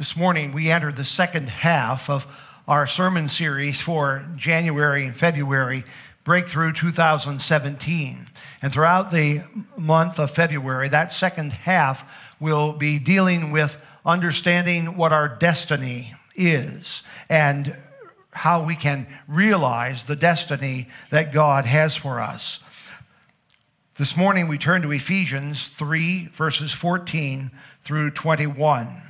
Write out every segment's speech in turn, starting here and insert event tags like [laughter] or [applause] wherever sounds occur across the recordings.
This morning, we entered the second half of our sermon series for January and February, Breakthrough 2017. And throughout the month of February, that second half will be dealing with understanding what our destiny is and how we can realize the destiny that God has for us. This morning, we turn to Ephesians 3, verses 14 through 21.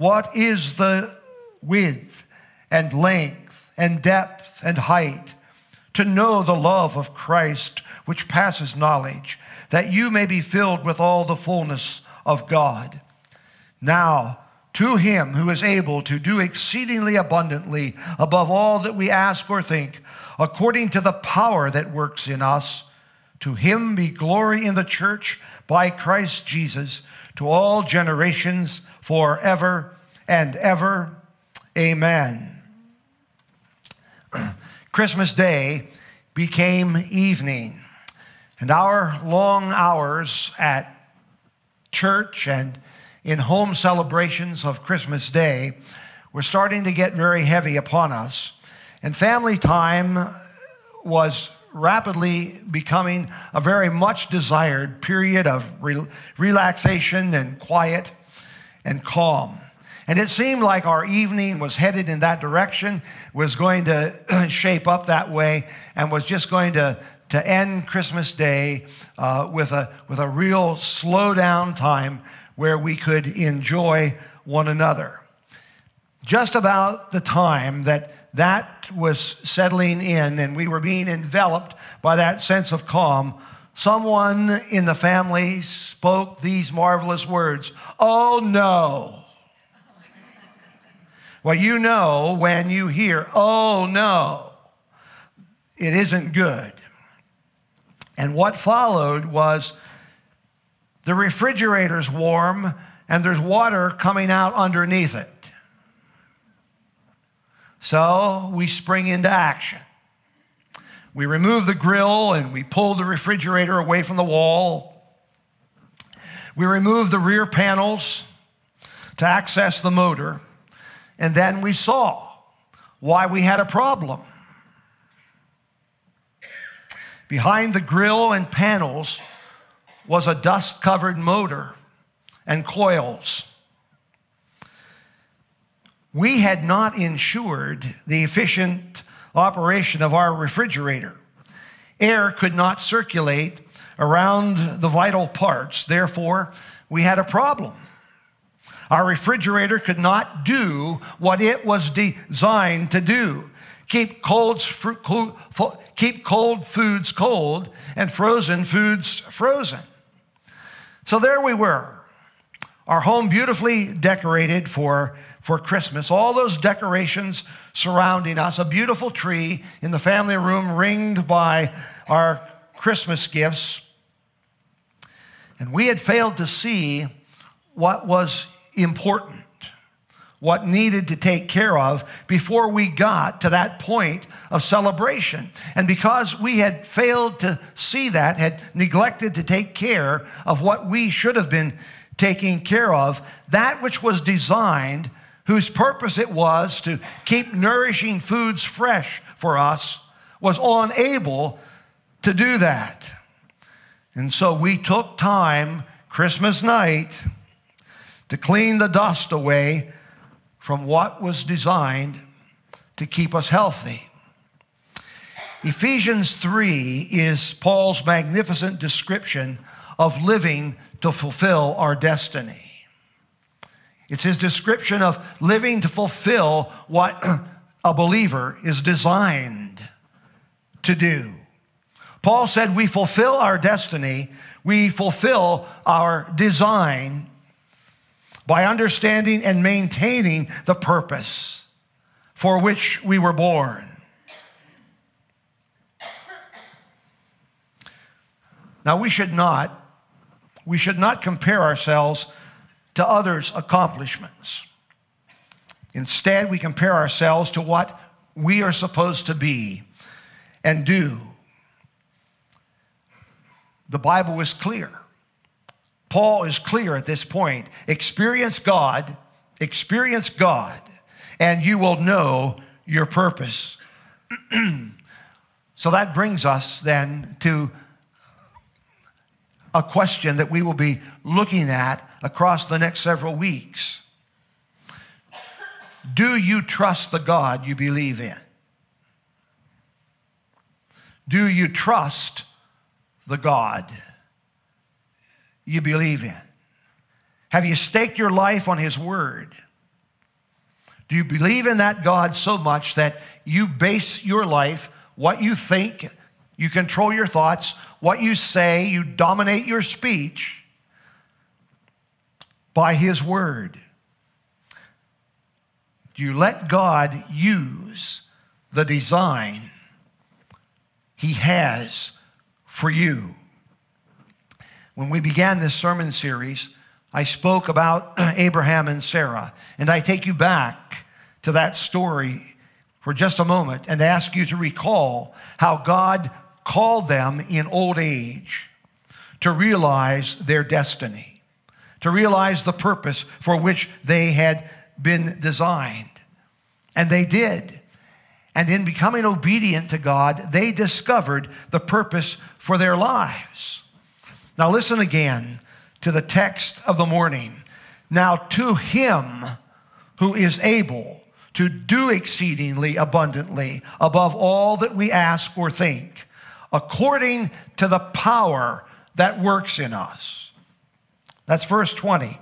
what is the width and length and depth and height? To know the love of Christ, which passes knowledge, that you may be filled with all the fullness of God. Now, to him who is able to do exceedingly abundantly above all that we ask or think, according to the power that works in us, to him be glory in the church by Christ Jesus to all generations forever and ever. Amen. [clears throat] Christmas Day became evening, and our long hours at church and in home celebrations of Christmas Day were starting to get very heavy upon us, and family time was rapidly becoming a very much desired period of re- relaxation and quiet and calm. And it seemed like our evening was headed in that direction, was going to [clears throat] shape up that way, and was just going to, to end Christmas Day uh, with, a, with a real slow down time where we could enjoy one another. Just about the time that that was settling in and we were being enveloped by that sense of calm, someone in the family spoke these marvelous words Oh no. well, you know when you hear, Oh no, it isn't good. And what followed was the refrigerator's warm and there's water coming out underneath it. So we spring into action. We remove the grill and we pull the refrigerator away from the wall. We remove the rear panels to access the motor. And then we saw why we had a problem. Behind the grill and panels was a dust covered motor and coils. We had not insured the efficient operation of our refrigerator. Air could not circulate around the vital parts, therefore, we had a problem. Our refrigerator could not do what it was designed to do keep, cold, keep cold foods cold and frozen foods frozen. So there we were, our home beautifully decorated for for Christmas. All those decorations surrounding us, a beautiful tree in the family room ringed by our Christmas gifts. And we had failed to see what was important, what needed to take care of before we got to that point of celebration. And because we had failed to see that, had neglected to take care of what we should have been taking care of, that which was designed whose purpose it was to keep nourishing foods fresh for us, was unable to do that. And so we took time Christmas night to clean the dust away from what was designed to keep us healthy. Ephesians 3 is Paul's magnificent description of living to fulfill our destiny. It's his description of living to fulfill what [clears throat] a believer is designed to do. Paul said, We fulfill our destiny, we fulfill our design by understanding and maintaining the purpose for which we were born. Now, we should not, we should not compare ourselves to others' accomplishments. Instead, we compare ourselves to what we are supposed to be and do. The Bible is clear. Paul is clear at this point. Experience God, experience God, and you will know your purpose. [clears throat] so that brings us then to a question that we will be looking at across the next several weeks. Do you trust the God you believe in? Do you trust the God you believe in? Have you staked your life on His Word? Do you believe in that God so much that you base your life, what you think, you control your thoughts, what you say, you dominate your speech by His Word? Do you let God use the design He has for you? When we began this sermon series, I spoke about [clears throat] Abraham and Sarah, and I take you back to that story for just a moment and ask you to recall how God called them in old age to realize their destiny, to realize the purpose for which they had been designed. And they did. And in becoming obedient to God, they discovered the purpose for their lives. Now, listen again to the text of the morning. Now, to him who is able to do exceedingly abundantly above all that we ask or think, according to the power that works in us. That's verse 20.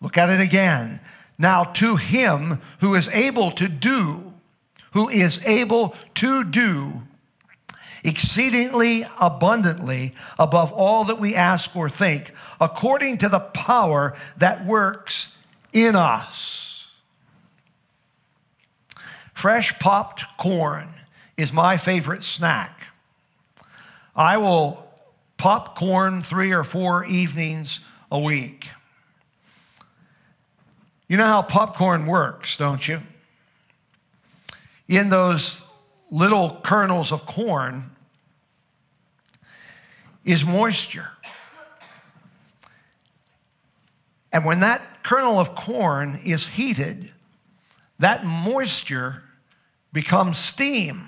Look at it again. Now, to him who is able to do, who is able to do exceedingly abundantly above all that we ask or think, according to the power that works in us. Fresh popped corn is my favorite snack. I will pop corn three or four evenings a week. You know how popcorn works, don't you? In those little kernels of corn is moisture. And when that kernel of corn is heated, that moisture becomes steam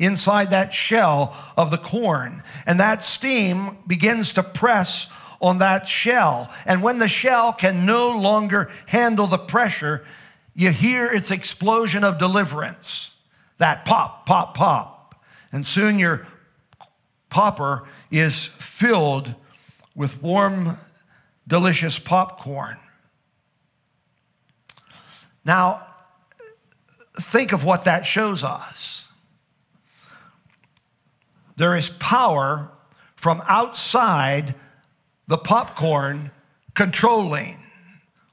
inside that shell of the corn. And that steam begins to press on that shell. And when the shell can no longer handle the pressure, you hear its explosion of deliverance. That pop, pop, pop. And soon your popper is filled with warm, delicious popcorn. Now, think of what that shows us. There is power from outside the popcorn controlling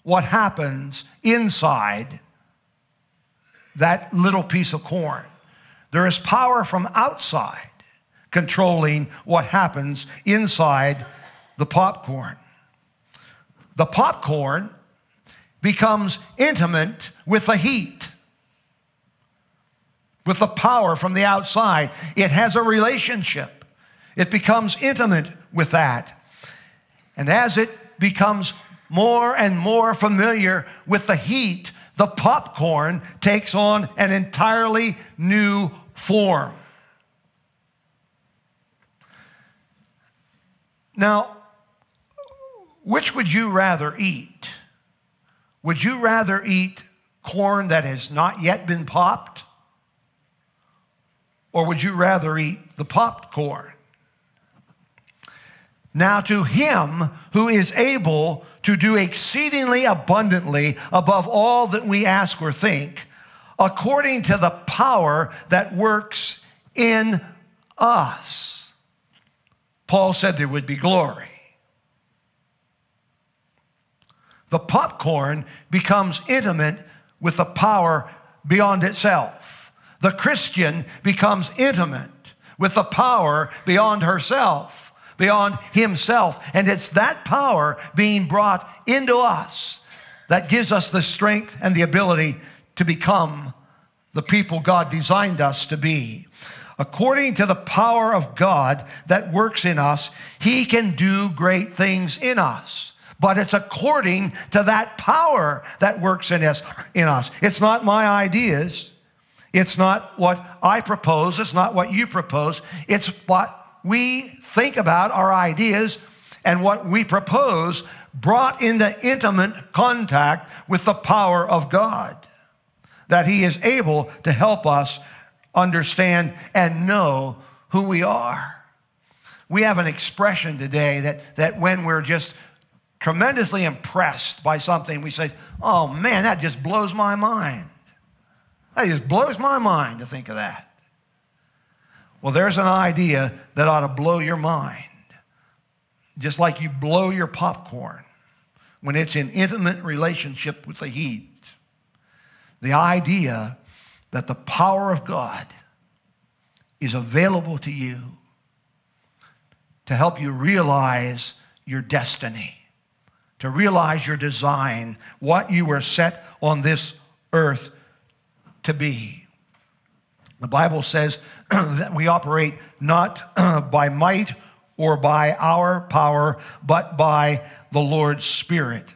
what happens inside that little piece of corn. There is power from outside controlling what happens inside the popcorn. The popcorn becomes intimate with the heat, with the power from the outside. It has a relationship, it becomes intimate with that. And as it becomes more and more familiar with the heat, the popcorn takes on an entirely new form. Now, which would you rather eat? Would you rather eat corn that has not yet been popped? Or would you rather eat the popcorn? Now, to him who is able to do exceedingly abundantly above all that we ask or think, according to the power that works in us. Paul said there would be glory. the popcorn becomes intimate with the power beyond itself. The Christian becomes intimate with the power beyond herself, beyond himself. And it's that power being brought into us that gives us the strength and the ability to become the people God designed us to be. According to the power of God that works in us, He can do great things in us. But it's according to that power that works in us. In us. It's not my ideas. It's not what I propose. It's not what you propose. It's what we think about our ideas and what we propose brought into intimate contact with the power of God. That He is able to help us understand and know who we are. We have an expression today that, that when we're just tremendously impressed by something, we say, Oh man, that just blows my mind. That just blows my mind to think of that. Well, there's an idea that ought to blow your mind, just like you blow your popcorn when it's in intimate relationship with the heat. The idea that the power of God is available to you to help you realize your destiny, to realize your design, what you were set on this earth to be. The Bible says [clears throat] that we operate not [clears throat] by might or by our power, but by the Lord's Spirit.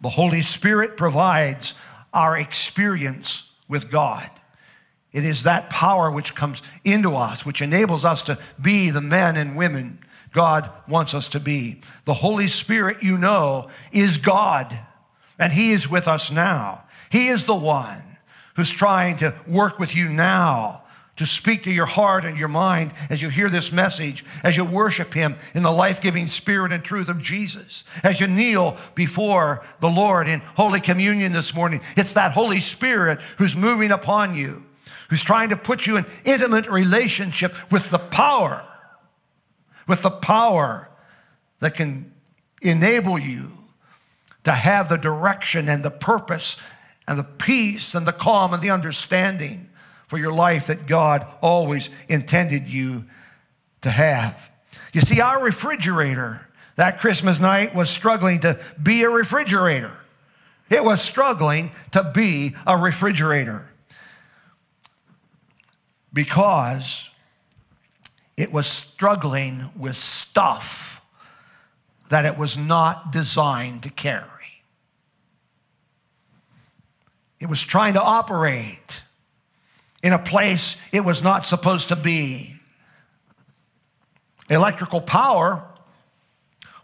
The Holy Spirit provides our experience with God. It is that power which comes into us, which enables us to be the men and women God wants us to be. The Holy Spirit, you know, is God, and He is with us now. He is the one who's trying to work with you now to speak to your heart and your mind as you hear this message, as you worship Him in the life giving spirit and truth of Jesus, as you kneel before the Lord in Holy Communion this morning. It's that Holy Spirit who's moving upon you, who's trying to put you in intimate relationship with the power, with the power that can enable you to have the direction and the purpose and the peace and the calm and the understanding for your life that God always intended you to have. You see, our refrigerator that Christmas night was struggling to be a refrigerator. It was struggling to be a refrigerator because it was struggling with stuff that it was not designed to carry. It was trying to operate in a place it was not supposed to be. Electrical power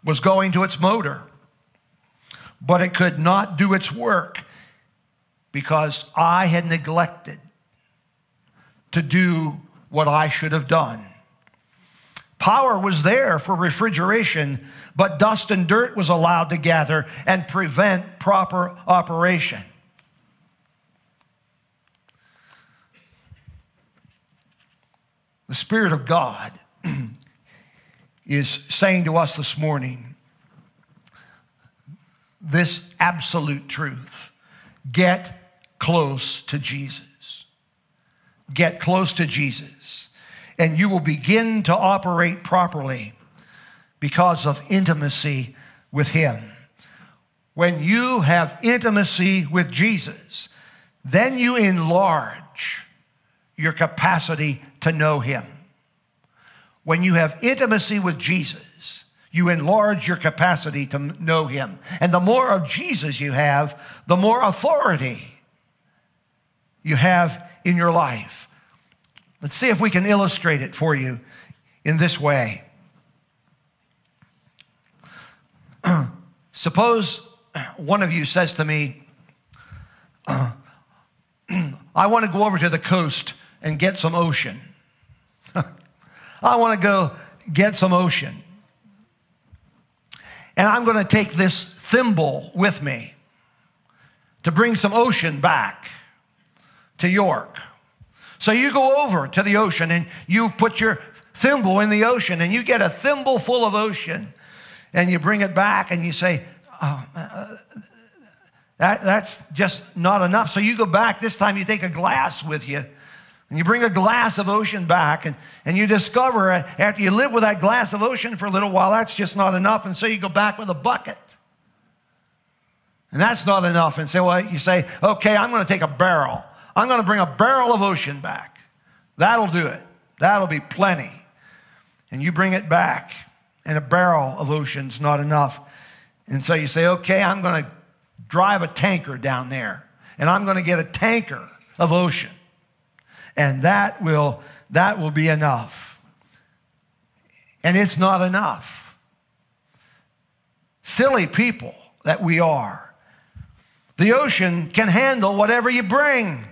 was going to its motor, but it could not do its work because I had neglected to do what I should have done. Power was there for refrigeration, but dust and dirt was allowed to gather and prevent proper operation. The Spirit of God [clears throat] is saying to us this morning this absolute truth get close to Jesus. Get close to Jesus, and you will begin to operate properly because of intimacy with Him. When you have intimacy with Jesus, then you enlarge your capacity to know Him. When you have intimacy with Jesus, you enlarge your capacity to know Him. And the more of Jesus you have, the more authority you have in your life. Let's see if we can illustrate it for you in this way. [clears throat] Suppose one of you says to me, [clears throat] I want to go over to the coast and get some ocean. [laughs] I want to go get some ocean. And I'm going to take this thimble with me to bring some ocean back to York. So you go over to the ocean and you put your thimble in the ocean and you get a thimble full of ocean and you bring it back and you say, uh, that, that's just not enough. So you go back, this time you take a glass with you, and you bring a glass of ocean back, and, and you discover after you live with that glass of ocean for a little while, that's just not enough. And so you go back with a bucket. And that's not enough. And so well, you say, okay, I'm going to take a barrel. I'm going to bring a barrel of ocean back. That'll do it. That'll be plenty. And you bring it back, and a barrel of ocean's not enough. And so you say, okay, I'm going to drive a tanker down there, and I'm going to get a tanker of ocean. And that will, that will be enough. And it's not enough. Silly people that we are. The ocean can handle whatever you bring.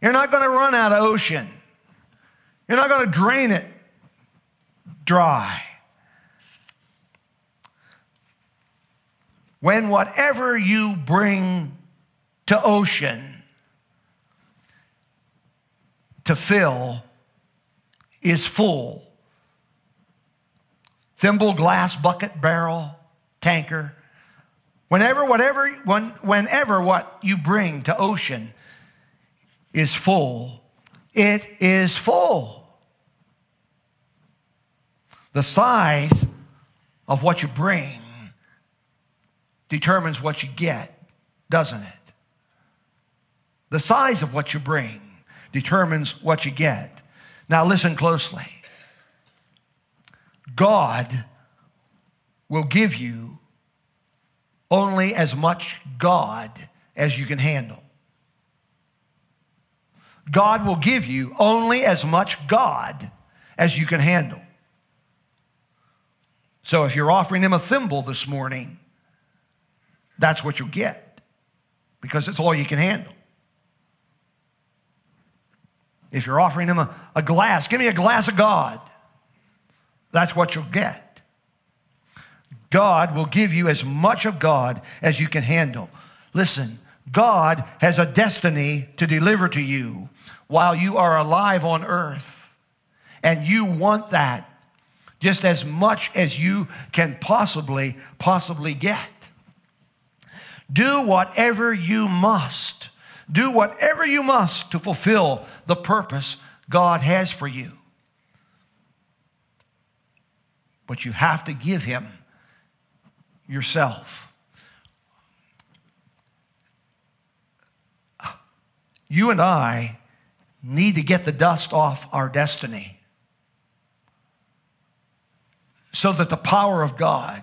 You're not going to run out of ocean. You're not going to drain it dry. When whatever you bring to ocean to fill is full, thimble, glass, bucket, barrel, tanker, whenever, whatever, when, whenever what you bring to ocean is full, it is full. The size of what you bring determines what you get, doesn't it? The size of what you bring determines what you get. Now, listen closely. God will give you only as much God as you can handle. God will give you only as much God as you can handle. So if you're offering him a thimble this morning, that's what you'll get because it's all you can handle. If you're offering him a, a glass, give me a glass of God. That's what you'll get. God will give you as much of God as you can handle. Listen, God has a destiny to deliver to you while you are alive on earth. And you want that just as much as you can possibly, possibly get. Do whatever you must. Do whatever you must to fulfill the purpose God has for you. But you have to give Him yourself. You and I need to get the dust off our destiny so that the power of God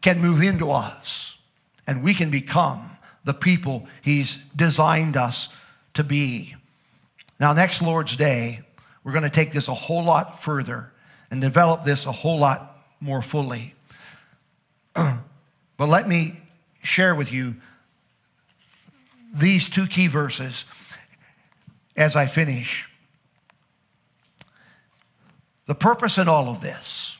can move into us and we can become the people He's designed us to be. Now, next Lord's Day, we're going to take this a whole lot further and develop this a whole lot more fully. [clears throat] but let me share with you these two key verses as I finish. The purpose in all of this,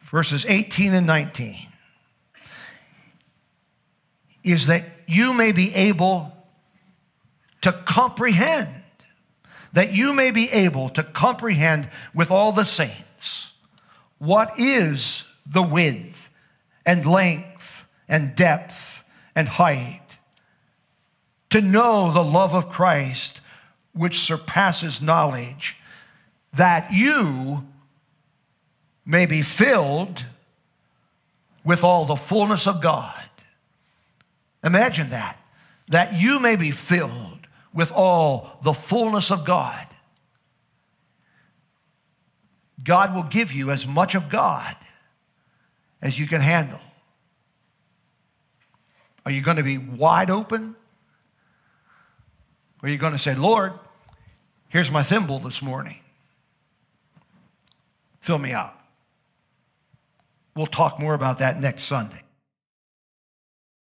verses 18 and 19, is that you may be able to comprehend, that you may be able to comprehend with all the saints what is the width and length and depth and height, to know the love of Christ which surpasses knowledge, that you may be filled with all the fullness of God. Imagine that, that you may be filled with all the fullness of God. God will give you as much of God as you can handle. Are you going to be wide open? Or are you going to say, Lord, here's my thimble this morning? Fill me out. We'll talk more about that next Sunday.